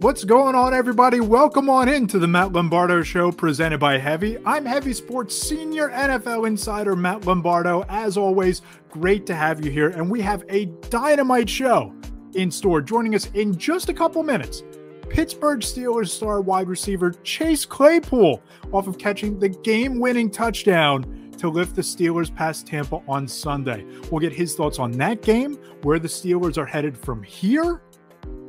What's going on, everybody? Welcome on into the Matt Lombardo Show presented by Heavy. I'm Heavy Sports Senior NFL Insider Matt Lombardo. As always, great to have you here. And we have a dynamite show in store. Joining us in just a couple minutes, Pittsburgh Steelers star wide receiver Chase Claypool off of catching the game winning touchdown to lift the Steelers past Tampa on Sunday. We'll get his thoughts on that game, where the Steelers are headed from here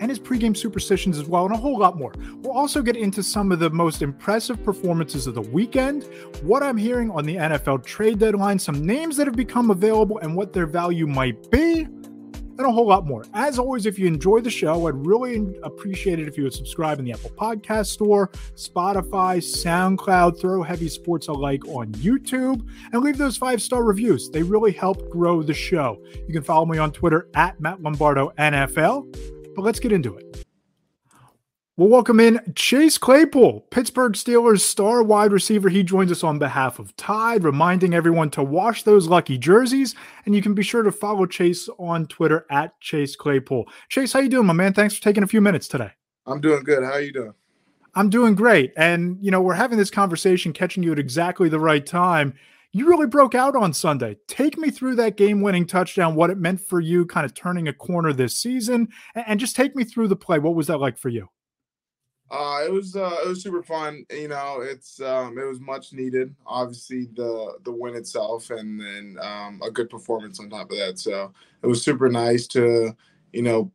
and his pregame superstitions as well, and a whole lot more. We'll also get into some of the most impressive performances of the weekend, what I'm hearing on the NFL trade deadline, some names that have become available, and what their value might be, and a whole lot more. As always, if you enjoy the show, I'd really appreciate it if you would subscribe in the Apple Podcast Store, Spotify, SoundCloud, throw heavy sports alike on YouTube, and leave those five star reviews. They really help grow the show. You can follow me on Twitter at Matt Lombardo NFL but let's get into it. We'll welcome in Chase Claypool, Pittsburgh Steelers star wide receiver. He joins us on behalf of Tide, reminding everyone to wash those lucky jerseys. And you can be sure to follow Chase on Twitter at Chase Claypool. Chase, how you doing, my man? Thanks for taking a few minutes today. I'm doing good. How are you doing? I'm doing great. And, you know, we're having this conversation, catching you at exactly the right time you really broke out on Sunday. Take me through that game winning touchdown, what it meant for you, kind of turning a corner this season, and just take me through the play. What was that like for you? Uh, it was uh, it was super fun. You know, it's um, it was much needed. Obviously, the the win itself, and then um, a good performance on top of that. So it was super nice to you know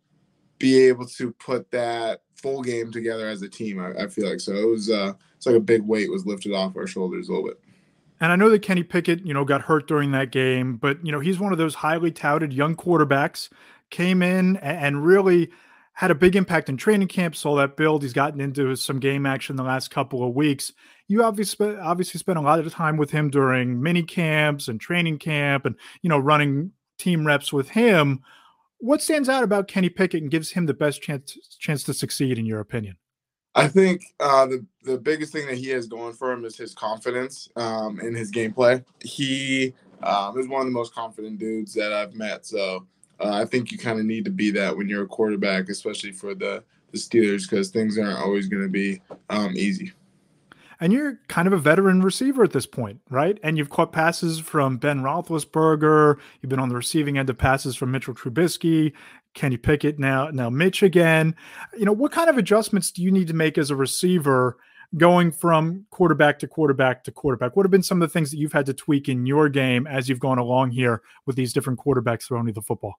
be able to put that full game together as a team. I, I feel like so it was uh, it's like a big weight was lifted off our shoulders a little bit. And I know that Kenny Pickett, you know, got hurt during that game, but you know, he's one of those highly touted young quarterbacks. Came in and really had a big impact in training camp. Saw that build. He's gotten into some game action the last couple of weeks. You obviously obviously spent a lot of time with him during mini camps and training camp, and you know, running team reps with him. What stands out about Kenny Pickett and gives him the best chance chance to succeed, in your opinion? I think uh, the the biggest thing that he has going for him is his confidence um, in his gameplay. He um, is one of the most confident dudes that I've met. So uh, I think you kind of need to be that when you're a quarterback, especially for the the Steelers, because things aren't always going to be um, easy. And you're kind of a veteran receiver at this point, right? And you've caught passes from Ben Roethlisberger. You've been on the receiving end of passes from Mitchell Trubisky. Kenny Pickett now now Mitch again. You know, what kind of adjustments do you need to make as a receiver going from quarterback to quarterback to quarterback? What have been some of the things that you've had to tweak in your game as you've gone along here with these different quarterbacks throwing you the football?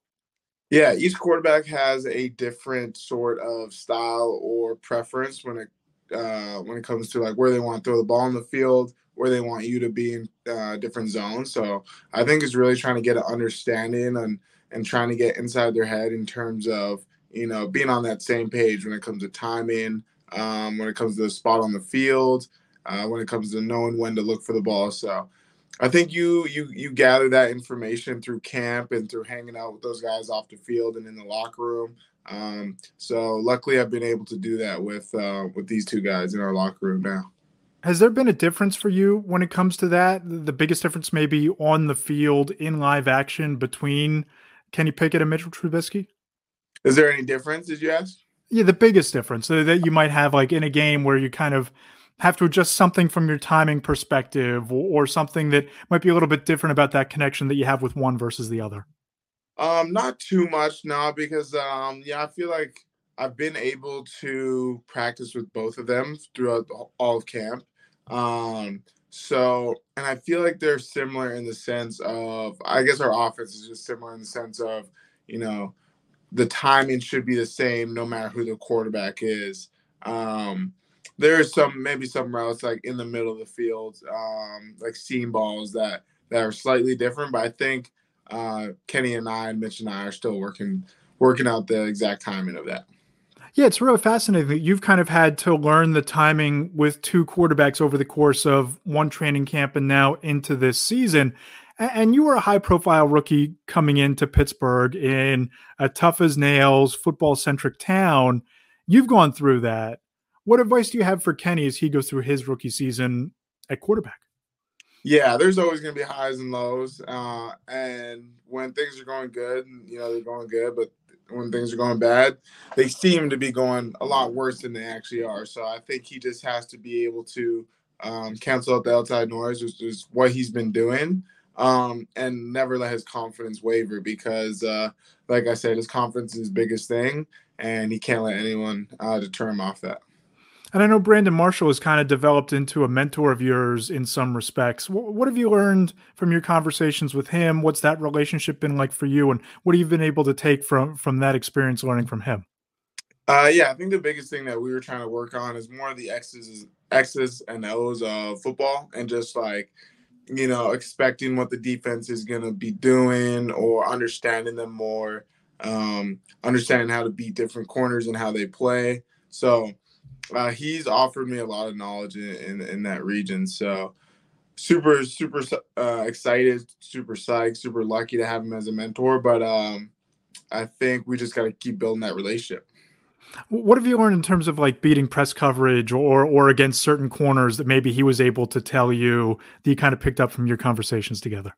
Yeah, each quarterback has a different sort of style or preference when it uh, when it comes to like where they want to throw the ball in the field, where they want you to be in uh, different zones. So I think it's really trying to get an understanding and and trying to get inside their head in terms of you know being on that same page when it comes to timing, um, when it comes to the spot on the field, uh, when it comes to knowing when to look for the ball. So I think you you you gather that information through camp and through hanging out with those guys off the field and in the locker room. Um, so luckily, I've been able to do that with uh, with these two guys in our locker room now. Has there been a difference for you when it comes to that? The biggest difference maybe on the field in live action between Kenny Pickett and Mitchell Trubisky? Is there any difference? Did you ask? Yeah, the biggest difference that you might have, like in a game where you kind of have to adjust something from your timing perspective, or, or something that might be a little bit different about that connection that you have with one versus the other. Um, not too much now because um, yeah, I feel like I've been able to practice with both of them throughout all of camp. Um, so, and I feel like they're similar in the sense of, I guess our offense is just similar in the sense of, you know, the timing should be the same no matter who the quarterback is. Um, there's some maybe some routes like in the middle of the field, um, like seam balls that that are slightly different. But I think uh, Kenny and I and Mitch and I are still working working out the exact timing of that. Yeah, it's really fascinating that you've kind of had to learn the timing with two quarterbacks over the course of one training camp and now into this season. And you were a high profile rookie coming into Pittsburgh in a tough as nails, football centric town. You've gone through that. What advice do you have for Kenny as he goes through his rookie season at quarterback? Yeah, there's always going to be highs and lows. Uh, and when things are going good, and you know, they're going good, but when things are going bad, they seem to be going a lot worse than they actually are. So I think he just has to be able to um, cancel out the outside noise, which is what he's been doing, um, and never let his confidence waver because, uh, like I said, his confidence is his biggest thing, and he can't let anyone uh, deter him off that. And I know Brandon Marshall has kind of developed into a mentor of yours in some respects. What have you learned from your conversations with him? What's that relationship been like for you, and what have you been able to take from from that experience learning from him? Uh, yeah, I think the biggest thing that we were trying to work on is more of the X's, X's and O's of football, and just like you know, expecting what the defense is going to be doing or understanding them more, um, understanding how to beat different corners and how they play. So uh, he's offered me a lot of knowledge in, in, in that region. So super, super uh, excited, super psyched, super lucky to have him as a mentor. But um, I think we just got to keep building that relationship. What have you learned in terms of like beating press coverage or or against certain corners that maybe he was able to tell you that you kind of picked up from your conversations together?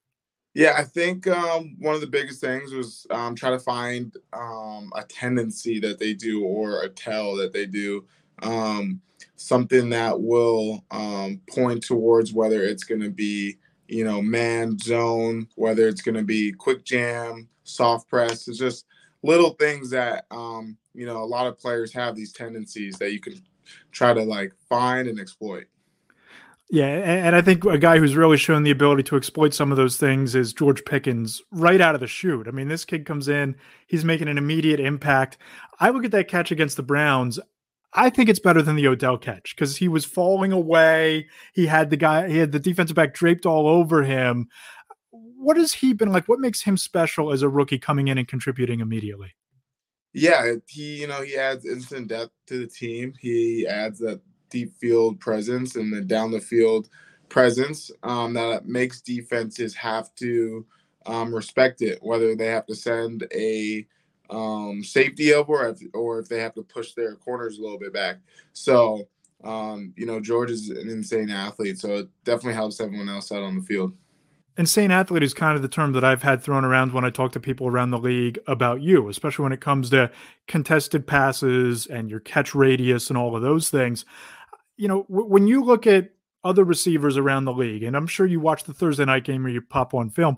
Yeah, I think um, one of the biggest things was um, try to find um, a tendency that they do or a tell that they do um, something that will um, point towards whether it's going to be you know man zone whether it's going to be quick jam soft press it's just little things that um, you know a lot of players have these tendencies that you can try to like find and exploit yeah, and I think a guy who's really shown the ability to exploit some of those things is George Pickens right out of the chute. I mean, this kid comes in, he's making an immediate impact. I look at that catch against the Browns. I think it's better than the Odell catch because he was falling away. He had the guy, he had the defensive back draped all over him. What has he been like? What makes him special as a rookie coming in and contributing immediately? Yeah, he, you know, he adds instant depth to the team. He adds that deep field presence and the down the field presence um, that makes defenses have to um, respect it, whether they have to send a um, safety over, or if, or if they have to push their corners a little bit back. So, um, you know, George is an insane athlete, so it definitely helps everyone else out on the field. Insane athlete is kind of the term that I've had thrown around when I talk to people around the league about you, especially when it comes to contested passes and your catch radius and all of those things. You know, w- when you look at other receivers around the league, and I'm sure you watch the Thursday night game or you pop on film,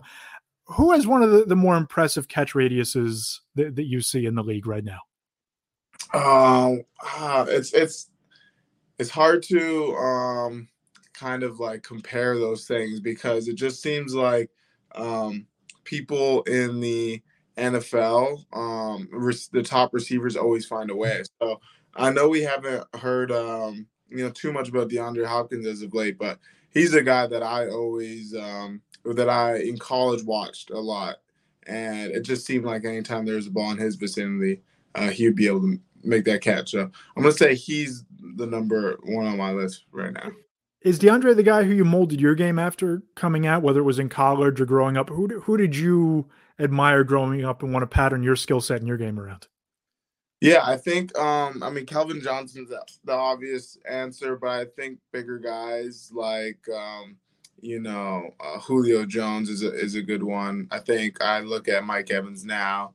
who has one of the, the more impressive catch radiuses that, that you see in the league right now? Uh, it's it's it's hard to um kind of like compare those things because it just seems like um people in the NFL, um, the top receivers always find a way. So I know we haven't heard, um, you know, too much about DeAndre Hopkins as of late, but he's a guy that I always um, that I in college watched a lot, and it just seemed like anytime there was a ball in his vicinity, uh, he would be able to make that catch. So I'm gonna say he's the number one on my list right now. Is DeAndre the guy who you molded your game after coming out, whether it was in college or growing up? Who who did you admire growing up and want to pattern your skill set and your game around? Yeah, I think um, I mean Calvin Johnson's the, the obvious answer, but I think bigger guys like um, you know, uh, Julio Jones is a, is a good one. I think I look at Mike Evans now.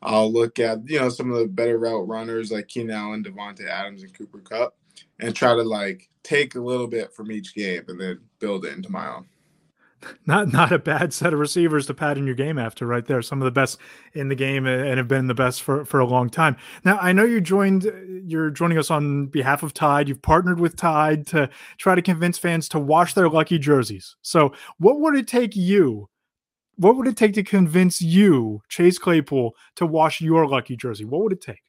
I'll look at, you know, some of the better route runners like Keenan Allen, Davante Adams, and Cooper Kupp, and try to like take a little bit from each game and then build it into my own not not a bad set of receivers to pad in your game after right there. Some of the best in the game and have been the best for, for a long time. Now I know you joined you're joining us on behalf of Tide. You've partnered with Tide to try to convince fans to wash their lucky jerseys. So what would it take you? What would it take to convince you, Chase Claypool, to wash your lucky jersey? What would it take?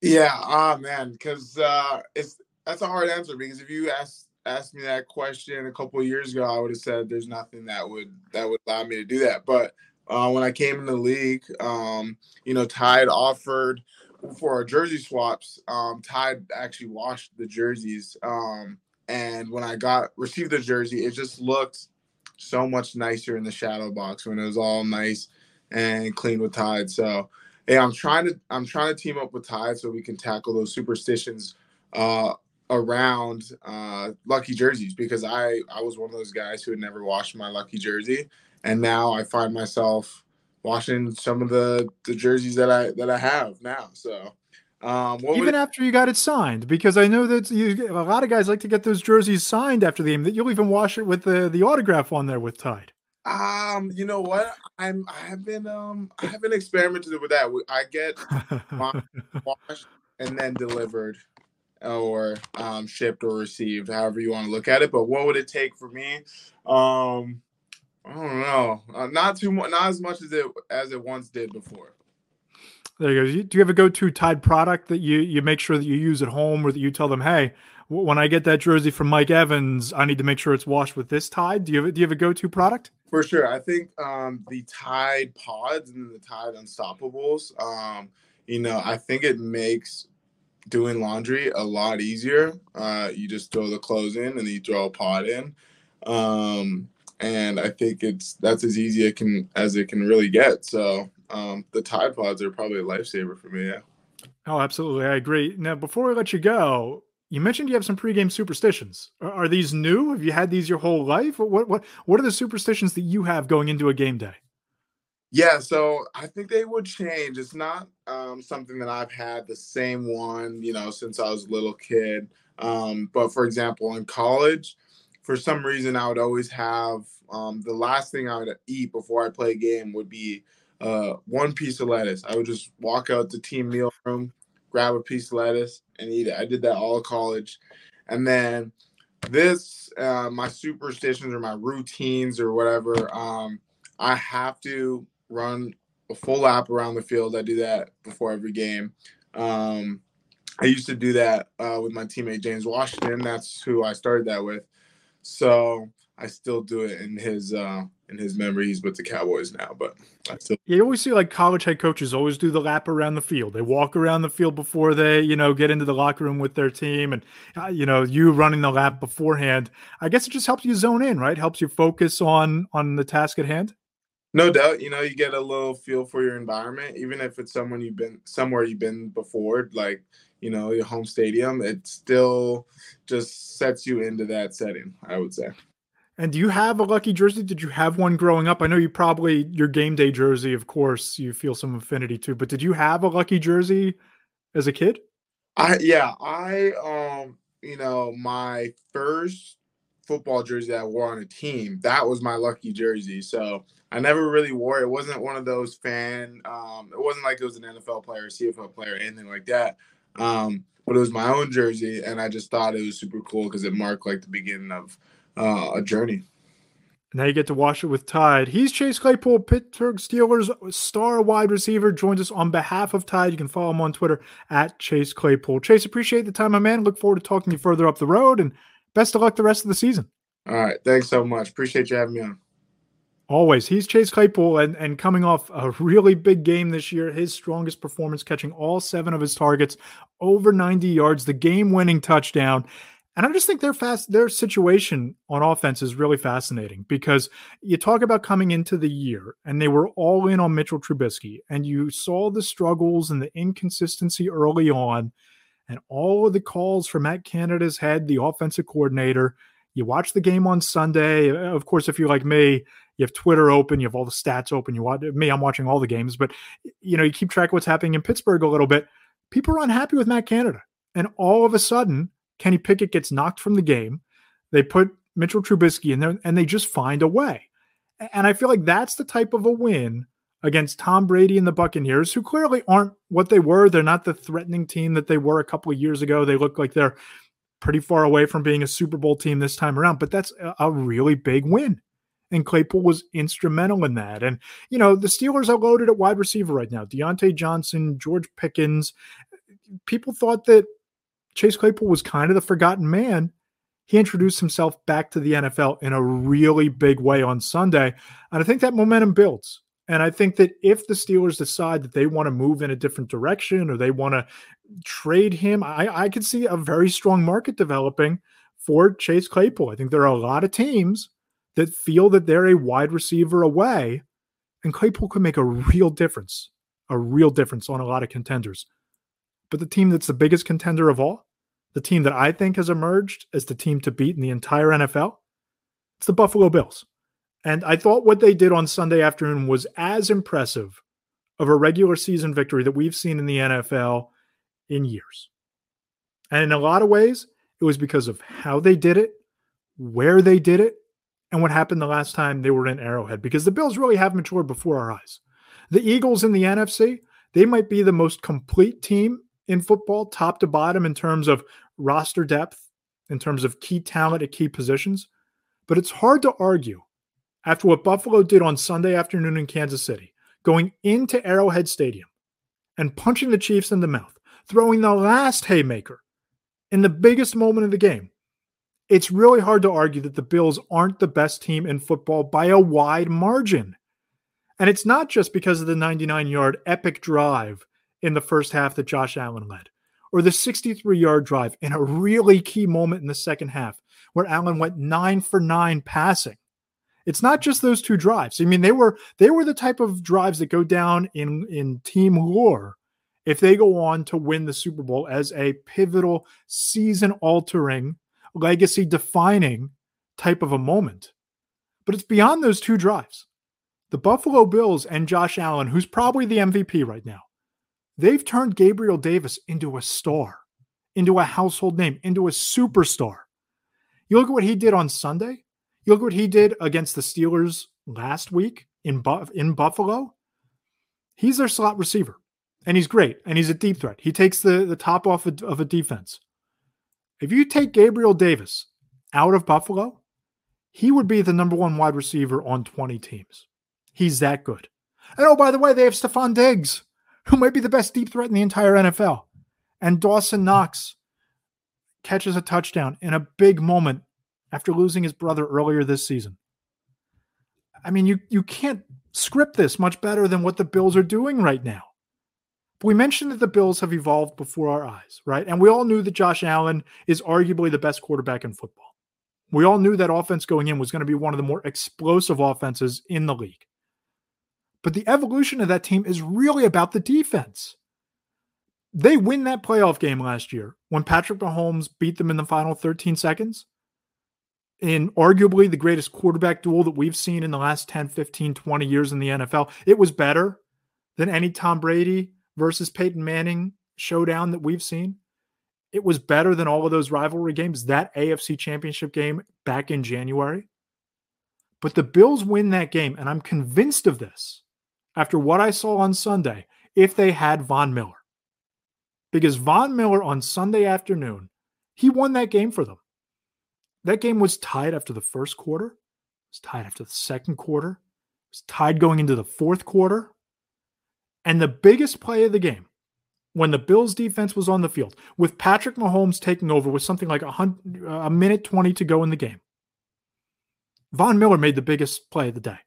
Yeah, ah oh, man, because uh it's that's a hard answer because if you ask asked me that question a couple years ago, I would have said there's nothing that would that would allow me to do that. But uh, when I came in the league, um, you know, Tide offered for our jersey swaps. Um, Tide actually washed the jerseys, um, and when I got received the jersey, it just looked so much nicer in the shadow box when it was all nice and clean with Tide. So, hey, I'm trying to I'm trying to team up with Tide so we can tackle those superstitions uh, around uh, lucky jerseys because I I was one of those guys who had never washed my lucky jersey, and now I find myself washing some of the the jerseys that I that I have now. So um, even after you got it signed, because I know that you, a lot of guys like to get those jerseys signed after the game. That you'll even wash it with the the autograph on there with Tide. Um, you know what? I'm I have been um I haven't experimented with that. I get washed and then delivered or um shipped or received, however you want to look at it. But what would it take for me? Um, I don't know. Uh, not too much, not as much as it as it once did before. There you go. Do you have a go-to Tide product that you you make sure that you use at home, or that you tell them, "Hey, when I get that jersey from Mike Evans, I need to make sure it's washed with this Tide"? Do you have do you have a go-to product? For sure, I think um, the Tide Pods and the Tide Unstoppables. Um, you know, I think it makes doing laundry a lot easier. Uh, you just throw the clothes in and you throw a pod in. Um, and I think it's that's as easy it can as it can really get. So um, the Tide Pods are probably a lifesaver for me. Yeah. Oh, absolutely. I agree. Now, before we let you go, you mentioned you have some pregame superstitions. Are, are these new? Have you had these your whole life? What what what are the superstitions that you have going into a game day? Yeah, so I think they would change. It's not um, something that I've had the same one, you know, since I was a little kid. Um, but for example, in college, for some reason, I would always have um, the last thing I would eat before I play a game would be uh, one piece of lettuce. I would just walk out the team meal room, grab a piece of lettuce, and eat it. I did that all college, and then this uh, my superstitions or my routines or whatever. Um, I have to run a full lap around the field. I do that before every game. Um, I used to do that uh, with my teammate James Washington. That's who I started that with. So I still do it in his uh, in his memory. He's with the Cowboys now, but I still. You always see like college head coaches always do the lap around the field. They walk around the field before they, you know, get into the locker room with their team, and uh, you know, you running the lap beforehand. I guess it just helps you zone in, right? Helps you focus on on the task at hand. No doubt, you know, you get a little feel for your environment, even if it's someone you've been somewhere you've been before, like you know your home stadium. It still just sets you into that setting. I would say. And do you have a lucky jersey? Did you have one growing up? I know you probably your game day jersey, of course, you feel some affinity to, but did you have a lucky jersey as a kid? I yeah, I um, you know, my first football jersey that I wore on a team, that was my lucky jersey. So I never really wore it. Wasn't one of those fan um, it wasn't like it was an NFL player, CFL player, anything like that. Um, but it was my own jersey and I just thought it was super cool because it marked like the beginning of uh, a journey. Now you get to wash it with Tide. He's Chase Claypool, Pittsburgh Steelers star wide receiver. Joins us on behalf of Tide. You can follow him on Twitter at Chase Claypool. Chase, appreciate the time, my man. Look forward to talking to you further up the road, and best of luck the rest of the season. All right, thanks so much. Appreciate you having me on. Always. He's Chase Claypool and, and coming off a really big game this year. His strongest performance, catching all seven of his targets, over 90 yards, the game winning touchdown. And I just think their fast their situation on offense is really fascinating because you talk about coming into the year and they were all in on Mitchell Trubisky, and you saw the struggles and the inconsistency early on, and all of the calls for Matt Canada's head, the offensive coordinator. You watch the game on Sunday. Of course, if you're like me, you have Twitter open, you have all the stats open. You watch me, I'm watching all the games, but you know, you keep track of what's happening in Pittsburgh a little bit. People are unhappy with Matt Canada. And all of a sudden, Kenny Pickett gets knocked from the game. They put Mitchell Trubisky in there and they just find a way. And I feel like that's the type of a win against Tom Brady and the Buccaneers, who clearly aren't what they were. They're not the threatening team that they were a couple of years ago. They look like they're pretty far away from being a Super Bowl team this time around, but that's a really big win. And Claypool was instrumental in that. And, you know, the Steelers are loaded at wide receiver right now. Diontae Johnson, George Pickens. People thought that Chase Claypool was kind of the forgotten man. He introduced himself back to the NFL in a really big way on Sunday. And I think that momentum builds. And I think that if the Steelers decide that they want to move in a different direction or they want to trade him, I, I could see a very strong market developing for Chase Claypool. I think there are a lot of teams that feel that they're a wide receiver away, and Claypool could make a real difference, a real difference on a lot of contenders. But the team that's the biggest contender of all, the team that I think has emerged as the team to beat in the entire NFL, it's the Buffalo Bills. And I thought what they did on Sunday afternoon was as impressive of a regular season victory that we've seen in the NFL in years. And in a lot of ways, it was because of how they did it, where they did it, and what happened the last time they were in Arrowhead, because the Bills really have matured before our eyes. The Eagles in the NFC, they might be the most complete team in football, top to bottom, in terms of roster depth, in terms of key talent at key positions. But it's hard to argue after what Buffalo did on Sunday afternoon in Kansas City, going into Arrowhead Stadium and punching the Chiefs in the mouth, throwing the last haymaker in the biggest moment of the game. It's really hard to argue that the Bills aren't the best team in football by a wide margin. And it's not just because of the 99 yard epic drive in the first half that Josh Allen led, or the 63 yard drive in a really key moment in the second half where Allen went nine for nine passing. It's not just those two drives. I mean, they were they were the type of drives that go down in in team lore if they go on to win the Super Bowl as a pivotal, season altering, legacy defining type of a moment. But it's beyond those two drives. The Buffalo Bills and Josh Allen, who's probably the MVP right now, they've turned Gabriel Davis into a star, into a household name, into a superstar. You look at what he did on Sunday. You look what he did against the Steelers last week in, in Buffalo. He's their slot receiver and he's great, and he's a deep threat. He takes the, the top off of, of a defense. If you take Gabriel Davis out of Buffalo, he would be the number one wide receiver on 20 teams. He's that good. And oh, by the way, they have Stefon Diggs, who might be the best deep threat in the entire NFL. And Dawson Knox catches a touchdown in a big moment after losing his brother earlier this season. I mean, you you can't script this much better than what the Bills are doing right now. But we mentioned that the Bills have evolved before our eyes, right? And we all knew that Josh Allen is arguably the best quarterback in football. We all knew that offense going in was going to be one of the more explosive offenses in the league. But the evolution of that team is really about the defense. They win that playoff game last year when Patrick Mahomes beat them in the final 13 seconds in arguably the greatest quarterback duel that we've seen in the last 10, 15, 20 years in the NFL. It was better than any Tom Brady versus Peyton Manning showdown that we've seen. It was better than all of those rivalry games, that AFC championship game back in January. But the Bills win that game, and I'm convinced of this after what I saw on Sunday if they had Von Miller. Because Von Miller on Sunday afternoon, he won that game for them. That game was tied after the first quarter, it was tied after the second quarter, it was tied going into the fourth quarter. And the biggest play of the game, when the Bills defense was on the field, with Patrick Mahomes taking over with something like a, hundred, uh, a minute 20 to go in the game, Von Miller made the biggest play of the day.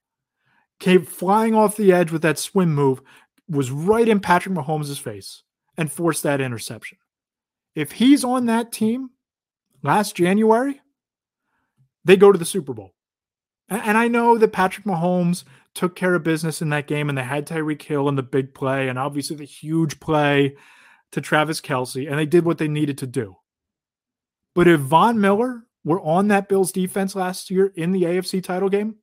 Came flying off the edge with that swim move, was right in Patrick Mahomes' face, and forced that interception. If he's on that team last January, they go to the Super Bowl. And I know that Patrick Mahomes took care of business in that game, and they had Tyreek Hill in the big play, and obviously the huge play to Travis Kelce and they did what they needed to do. But if Von Miller were on that Bills defense last year in the AFC title game,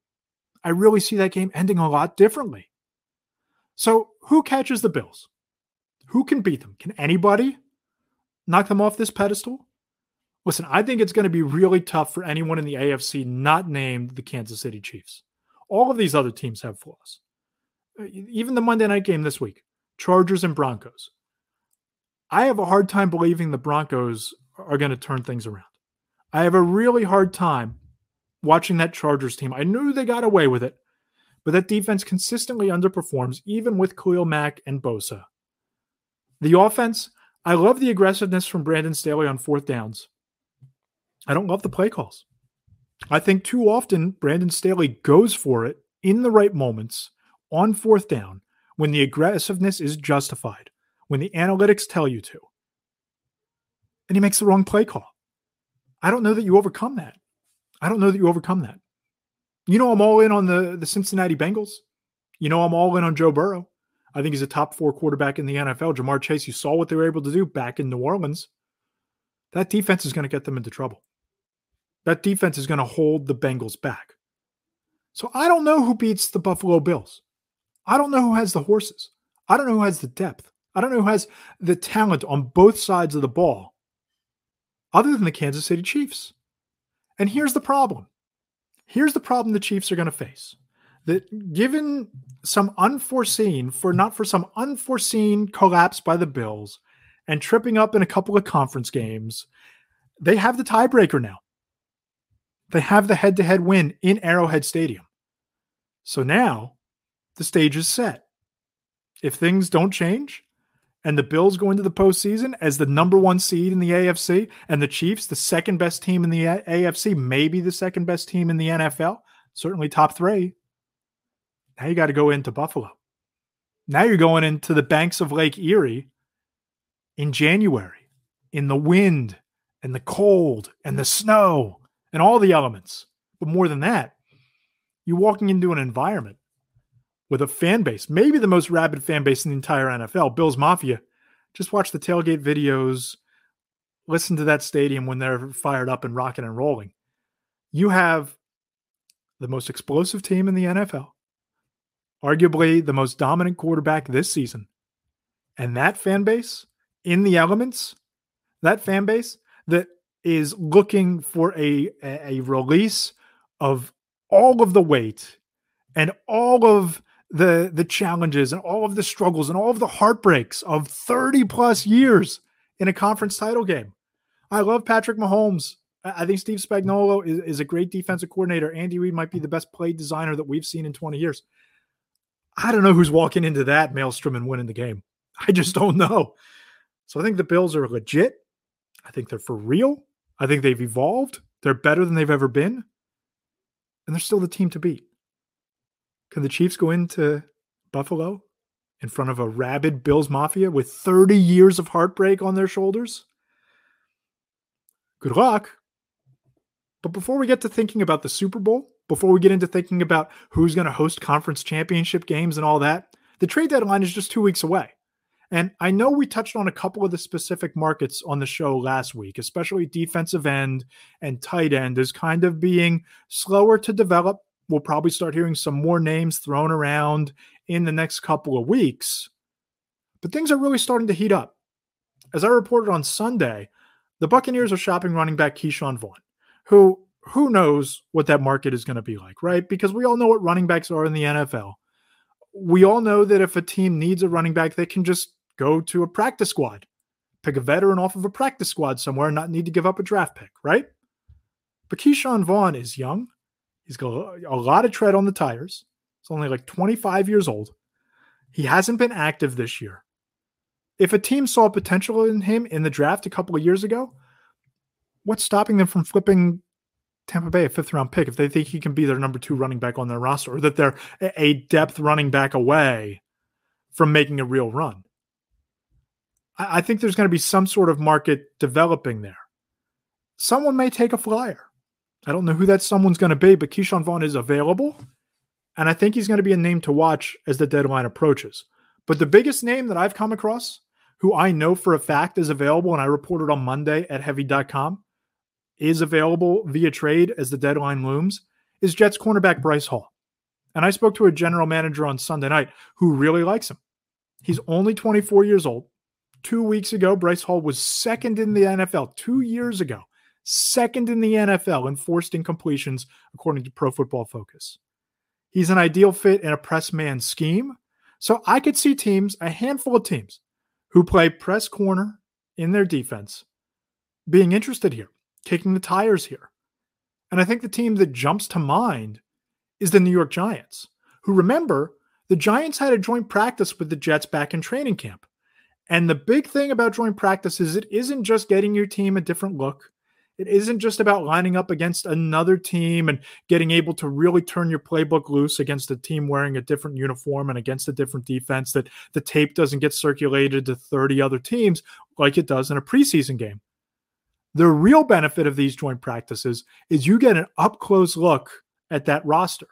I really see that game ending a lot differently. So, who catches the Bills? Who can beat them? Can anybody knock them off this pedestal? Listen, I think it's going to be really tough for anyone in the AFC not named the Kansas City Chiefs. All of these other teams have flaws. Uh, even the Monday night game this week, Chargers and Broncos. I have a hard time believing the Broncos are going to turn things around. I have a really hard time watching that Chargers team. I knew they got away with it, but that defense consistently underperforms, even with Khalil Mack and Bosa. The offense, I love the aggressiveness from Brandon Staley on fourth downs. I don't love the play calls. I think too often Brandon Staley goes for it in the right moments on fourth down when the aggressiveness is justified, when the analytics tell you to. And he makes the wrong play call. I don't know that you overcome that. I don't know that you overcome that. You know, I'm all in on the, the Cincinnati Bengals. You know, I'm all in on Joe Burrow. I think he's a top four quarterback in the NFL. Ja'Marr Chase, you saw what they were able to do back in New Orleans. That defense is going to get them into trouble. That defense is going to hold the Bengals back. So I don't know who beats the Buffalo Bills. I don't know who has the horses. I don't know who has the depth. I don't know who has the talent on both sides of the ball other than the Kansas City Chiefs. And here's the problem. Here's the problem the Chiefs are going to face. That given some unforeseen, for not for some unforeseen collapse by the Bills and tripping up in a couple of conference games, they have the tiebreaker now. They have the head to head win in Arrowhead Stadium. So now the stage is set. If things don't change and the Bills go into the postseason as the number one seed in the AFC and the Chiefs, the second best team in the AFC, maybe the second best team in the NFL, certainly top three. Now you got to go into Buffalo. Now you're going into the banks of Lake Erie in January, in the wind and the cold and the snow and all the elements. But more than that, you're walking into an environment with a fan base, maybe the most rabid fan base in the entire NFL, Bills Mafia. Just watch the tailgate videos, listen to that stadium when they're fired up and rocking and rolling. You have the most explosive team in the NFL, arguably the most dominant quarterback this season. And that fan base in the elements, that fan base that is looking for a, a release of all of the weight and all of the the challenges and all of the struggles and all of the heartbreaks of 30 plus years in a conference title game. I love Patrick Mahomes. I think Steve Spagnuolo is, is a great defensive coordinator. Andy Reid might be the best play designer that we've seen in 20 years. I don't know who's walking into that maelstrom and winning the game. I just don't know. So I think the Bills are legit. I think they're for real. I think they've evolved. They're better than they've ever been. And they're still the team to beat. Can the Chiefs go into Buffalo in front of a rabid Bills Mafia with 30 years of heartbreak on their shoulders? Good luck. But before we get to thinking about the Super Bowl, before we get into thinking about who's going to host conference championship games and all that, the trade deadline is just two weeks away. And I know we touched on a couple of the specific markets on the show last week, especially defensive end and tight end is kind of being slower to develop we'll probably start hearing some more names thrown around in the next couple of weeks. But things are really starting to heat up. As I reported on Sunday, the Buccaneers are shopping running back Ke'Shawn Vaughn, who who knows what that market is going to be like, right? Because we all know what running backs are in the NFL. We all know that if a team needs a running back, they can just go to a practice squad, pick a veteran off of a practice squad somewhere and not need to give up a draft pick, right? But Ke'Shawn Vaughn is young. He's got a lot of tread on the tires. He's only like 25 years old. He hasn't been active this year. If a team saw potential in him in the draft a couple of years ago, what's stopping them from flipping Tampa Bay a fifth round pick if they think he can be their number two running back on their roster or that they're a depth running back away from making a real run? I think there's going to be some sort of market developing there. Someone may take a flyer. I don't know who that someone's going to be, but Ke'Shawn Vaughn is available. And I think he's going to be a name to watch as the deadline approaches. But the biggest name that I've come across, who I know for a fact is available, and I reported on Monday at heavy.com, is available via trade as the deadline looms, is Jets cornerback Bryce Hall. And I spoke to a general manager on Sunday night who really likes him. He's only 24 years old. Two weeks ago, Bryce Hall was second in the NFL. Two years ago, second in the NFL in forced incompletions, according to Pro Football Focus. He's an ideal fit in a press man scheme. So I could see teams, a handful of teams, who play press corner in their defense, being interested here, kicking the tires here. And I think the team that jumps to mind is the New York Giants, who remember the Giants had a joint practice with the Jets back in training camp. And the big thing about joint practice is it isn't just getting your team a different look. It isn't just about lining up against another team and getting able to really turn your playbook loose against a team wearing a different uniform and against a different defense that the tape doesn't get circulated to 30 other teams like it does in a preseason game. The real benefit of these joint practices is you get an up close look at that roster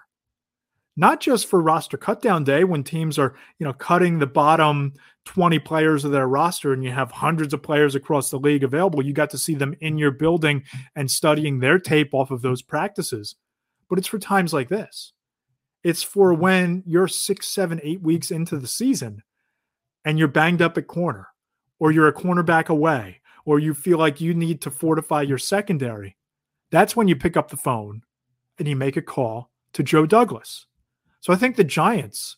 not just for roster cutdown day when teams are, you know, cutting the bottom 20 players of their roster and you have hundreds of players across the league available. You got to see them in your building and studying their tape off of those practices. But it's for times like this. It's for when you're six, seven, eight weeks into the season and you're banged up at corner, or you're a cornerback away, or you feel like you need to fortify your secondary. That's when you pick up the phone and you make a call to Joe Douglas. So I think the Giants,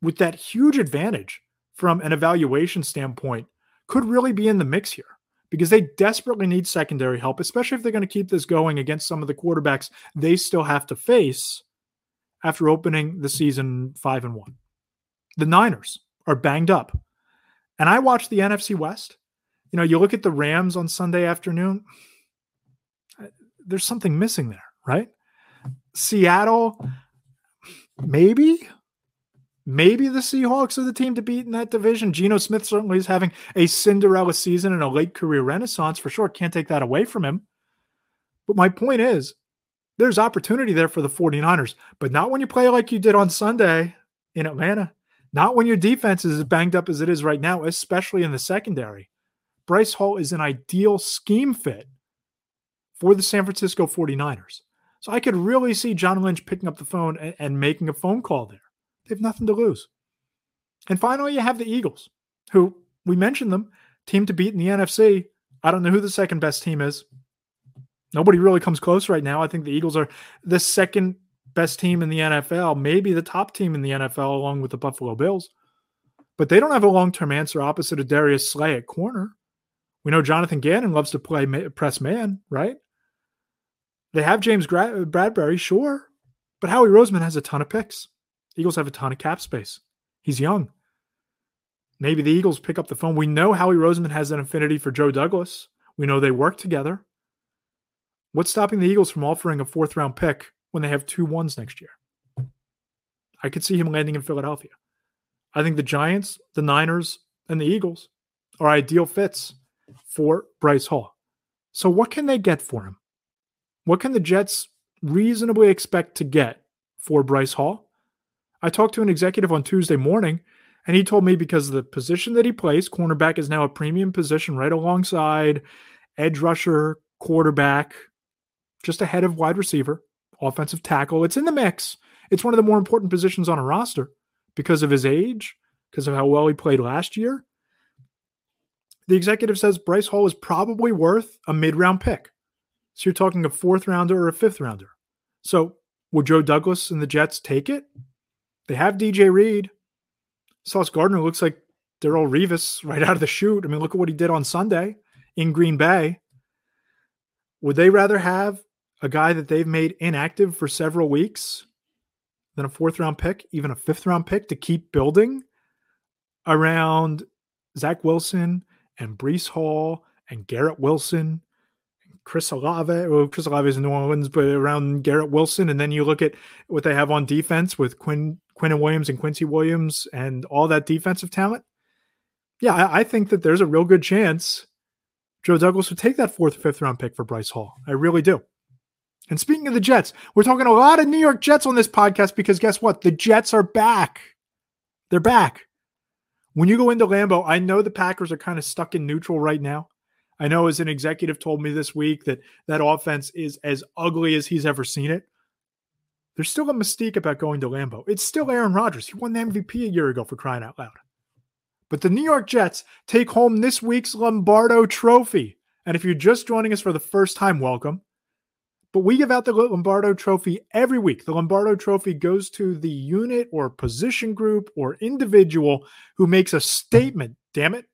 with that huge advantage from an evaluation standpoint, could really be in the mix here because they desperately need secondary help, especially if they're going to keep this going against some of the quarterbacks they still have to face after opening the season five and one. The Niners are banged up. And I watched the NFC West. You know, you look at the Rams on Sunday afternoon, there's something missing there, right? Seattle, maybe, maybe the Seahawks are the team to beat in that division. Geno Smith certainly is having a Cinderella season and a late career renaissance for sure. Can't take that away from him. But my point is, there's opportunity there for the 49ers, but not when you play like you did on Sunday in Atlanta. Not when your defense is as banged up as it is right now, especially in the secondary. Bryce Hall is an ideal scheme fit for the San Francisco 49ers. So I could really see John Lynch picking up the phone and, and making a phone call there. They have nothing to lose. And finally, you have the Eagles, who we mentioned them, team to beat in the NFC. I don't know who the second best team is. Nobody really comes close right now. I think the Eagles are the second best team in the NFL, maybe the top team in the NFL, along with the Buffalo Bills. But they don't have a long term answer opposite of Darius Slay at corner. We know Jonathan Gannon loves to play press man, right? They have James Bradberry, sure, but Howie Roseman has a ton of picks. Eagles have a ton of cap space. He's young. Maybe the Eagles pick up the phone. We know Howie Roseman has an affinity for Joe Douglas. We know they work together. What's stopping the Eagles from offering a fourth round pick when they have two ones next year? I could see him landing in Philadelphia. I think the Giants, the Niners, and the Eagles are ideal fits for Bryce Hall. So, what can they get for him? What can the Jets reasonably expect to get for Bryce Hall? I talked to an executive on Tuesday morning, and he told me because the position that he plays, cornerback is now a premium position right alongside edge rusher, quarterback, just ahead of wide receiver, offensive tackle. It's in the mix. It's one of the more important positions on a roster because of his age, because of how well he played last year. The executive says Bryce Hall is probably worth a mid round pick. So you're talking a fourth rounder or a fifth rounder. So would Joe Douglas and the Jets take it? They have DJ Reed. Sauce Gardner looks like Darrelle Revis right out of the chute. I mean, look at what he did on Sunday in Green Bay. Would they rather have a guy that they've made inactive for several weeks than a fourth round pick, even a fifth round pick to keep building around Zach Wilson and Breece Hall and Garrett Wilson and Chris Olave. Well, Chris Olave is in New Orleans, but around Garrett Wilson. And then you look at what they have on defense with Quinn, Quinnen Williams and Quincy Williams and all that defensive talent. Yeah, I, I think that there's a real good chance Joe Douglas would take that fourth or fifth round pick for Bryce Hall. I really do. And speaking of the Jets, we're talking a lot of New York Jets on this podcast because guess what? The Jets are back. They're back. When you go into Lambeau, I know the Packers are kind of stuck in neutral right now. I know as an executive told me this week that that offense is as ugly as he's ever seen it. There's still a mystique about going to Lambeau. It's still Aaron Rodgers. He won the MVP a year ago for crying out loud. But the New York Jets take home this week's Lombardo Trophy. And if you're just joining us for the first time, welcome. But we give out the Lombardo Trophy every week. The Lombardo Trophy goes to the unit or position group or individual who makes a statement. Damn it.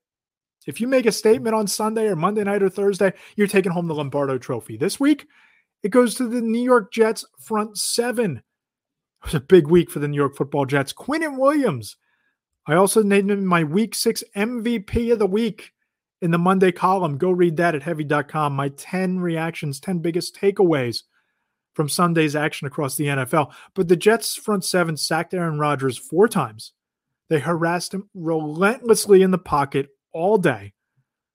If you make a statement on Sunday or Monday night or Thursday, you're taking home the Lombardo Trophy. This week, it goes to the New York Jets front seven. It was a big week for the New York football Jets. Quinnen Williams. I also named him my week six MVP of the week in the Monday column. Go read that at heavy.com. My 10 reactions, 10 biggest takeaways from Sunday's action across the NFL. But the Jets' front seven sacked Aaron Rodgers four times. They harassed him relentlessly in the pocket all day.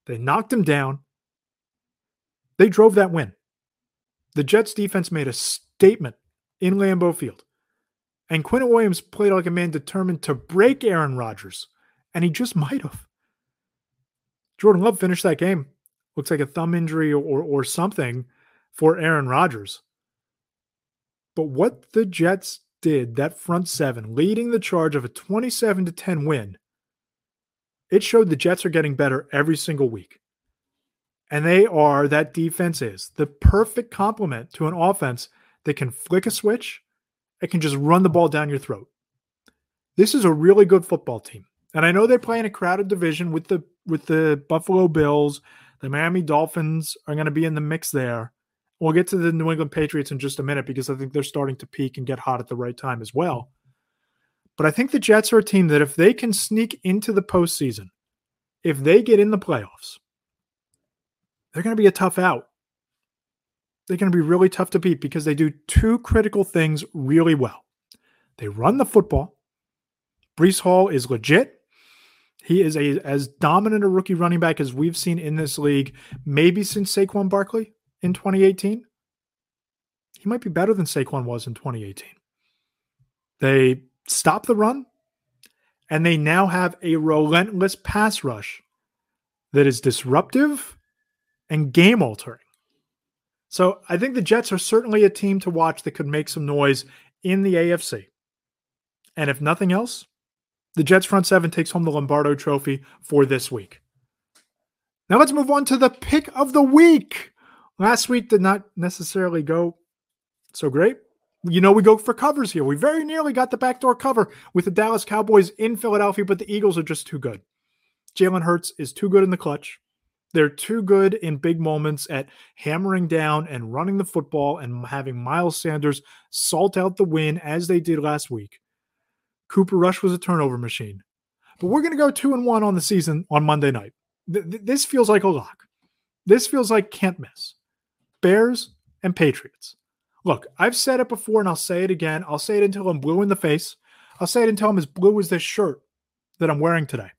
They knocked him down. They drove that win. The Jets defense made a statement in Lambeau Field. And Quinnen Williams played like a man determined to break Aaron Rodgers. And he just might have. Jordan Love finished that game. Looks like a thumb injury or, or something for Aaron Rodgers. But what the Jets did, that front seven, leading the charge of a 27 to 10 win, it showed the Jets are getting better every single week. And they are, that defense is the perfect complement to an offense that can flick a switch, it can just run the ball down your throat. This is a really good football team. And I know they play in a crowded division with the with the Buffalo Bills. The Miami Dolphins are going to be in the mix there. We'll get to the New England Patriots in just a minute because I think they're starting to peak and get hot at the right time as well. But I think the Jets are a team that if they can sneak into the postseason, if they get in the playoffs, they're going to be a tough out. They're going to be really tough to beat because they do two critical things really well. They run the football. Breece Hall is legit. He is a as dominant a rookie running back as we've seen in this league, maybe since Saquon Barkley in 2018. He might be better than Saquon was in 2018. They stop the run, and they now have a relentless pass rush that is disruptive and game altering. So I think the Jets are certainly a team to watch that could make some noise in the AFC. And if nothing else, the Jets front seven takes home the Lombardo trophy for this week. Now let's move on to the pick of the week. Last week did not necessarily go so great. You know, we go for covers here. We very nearly got the backdoor cover with the Dallas Cowboys in Philadelphia, but the Eagles are just too good. Jalen Hurts is too good in the clutch. They're too good in big moments at hammering down and running the football and having Miles Sanders salt out the win as they did last week. Cooper Rush was a turnover machine. But we're going to go two and one on the season on Monday night. Th- this feels like a lock. This feels like can't miss. Bears and Patriots. Look, I've said it before and I'll say it again. I'll say it until I'm blue in the face. I'll say it until I'm as blue as this shirt that I'm wearing today.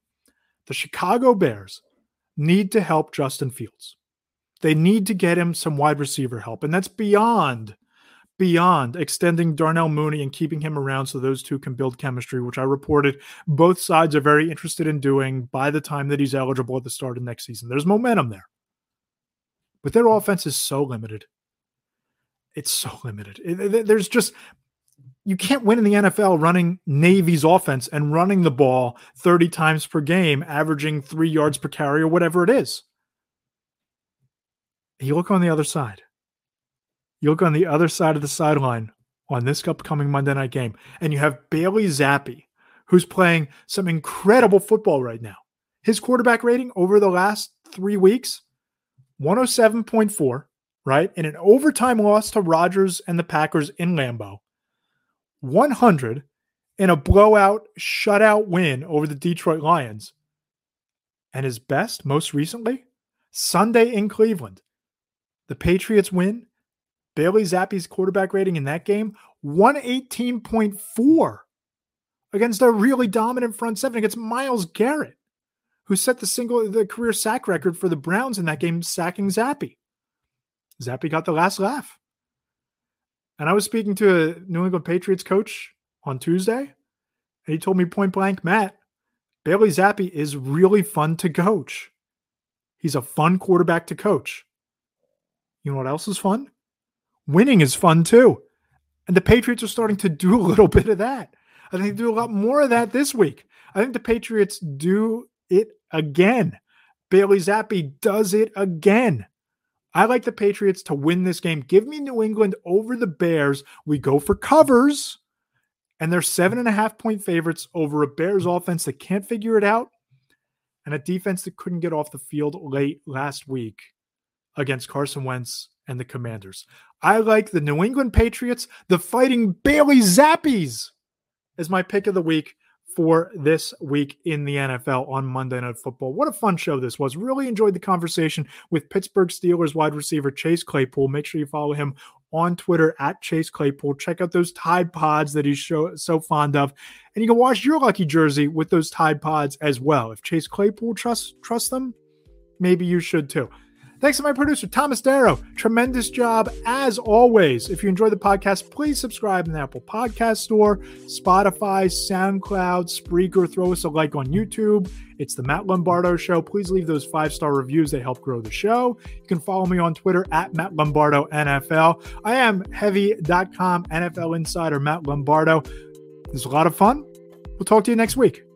The Chicago Bears need to help Justin Fields. They need to get him some wide receiver help. And that's beyond beyond extending Darnell Mooney and keeping him around so those two can build chemistry, which I reported both sides are very interested in doing by the time that he's eligible at the start of next season. There's momentum there. But their offense is so limited. It's so limited. There's just, you can't win in the NFL running Navy's offense and running the ball 30 times per game, averaging three yards per carry or whatever it is. You look on the other side you look on the other side of the sideline on this upcoming Monday night game, and you have Bailey Zappe, who's playing some incredible football right now. His quarterback rating over the last three weeks, 107.4, right? In an overtime loss to Rodgers and the Packers in Lambeau, 100 in a blowout shutout win over the Detroit Lions. And his best, most recently, Sunday in Cleveland. The Patriots win Bailey Zappe's quarterback rating in that game 118.4 against a really dominant front seven against Myles Garrett, who set the single the career sack record for the Browns in that game, sacking Zappe. Zappe got the last laugh. And I was speaking to a New England Patriots coach on Tuesday, and he told me point blank, Matt, Bailey Zappe is really fun to coach. He's a fun quarterback to coach. You know what else is fun? winning is fun too. And the Patriots are starting to do a little bit of that. I think they do a lot more of that this week. I think the Patriots do it again. Bailey Zappe does it again. I like the Patriots to win this game. Give me New England over the Bears. We go for covers, and they're seven and a half point favorites over a Bears offense that can't figure it out and a defense that couldn't get off the field late last week against Carson Wentz and the Commanders. I like the New England Patriots, the fighting Bailey Zappes, as my pick of the week for this week in the NFL on Monday Night Football. What a fun show this was. Really enjoyed the conversation with Pittsburgh Steelers wide receiver Chase Claypool. Make sure you follow him on Twitter at Chase Claypool. Check out those Tide Pods that he's so, so fond of. And you can wash your lucky jersey with those Tide Pods as well. If Chase Claypool trusts, trusts them, maybe you should too. Thanks to my producer, Thomas Darro. Tremendous job as always. If you enjoy the podcast, please subscribe in the Apple Podcast Store, Spotify, SoundCloud, Spreaker. Throw us a like on YouTube. It's the Matt Lombardo Show. Please leave those five star reviews. They help grow the show. You can follow me on Twitter at Matt Lombardo NFL. I am heavy.com NFL insider Matt Lombardo. It's a lot of fun. We'll talk to you next week.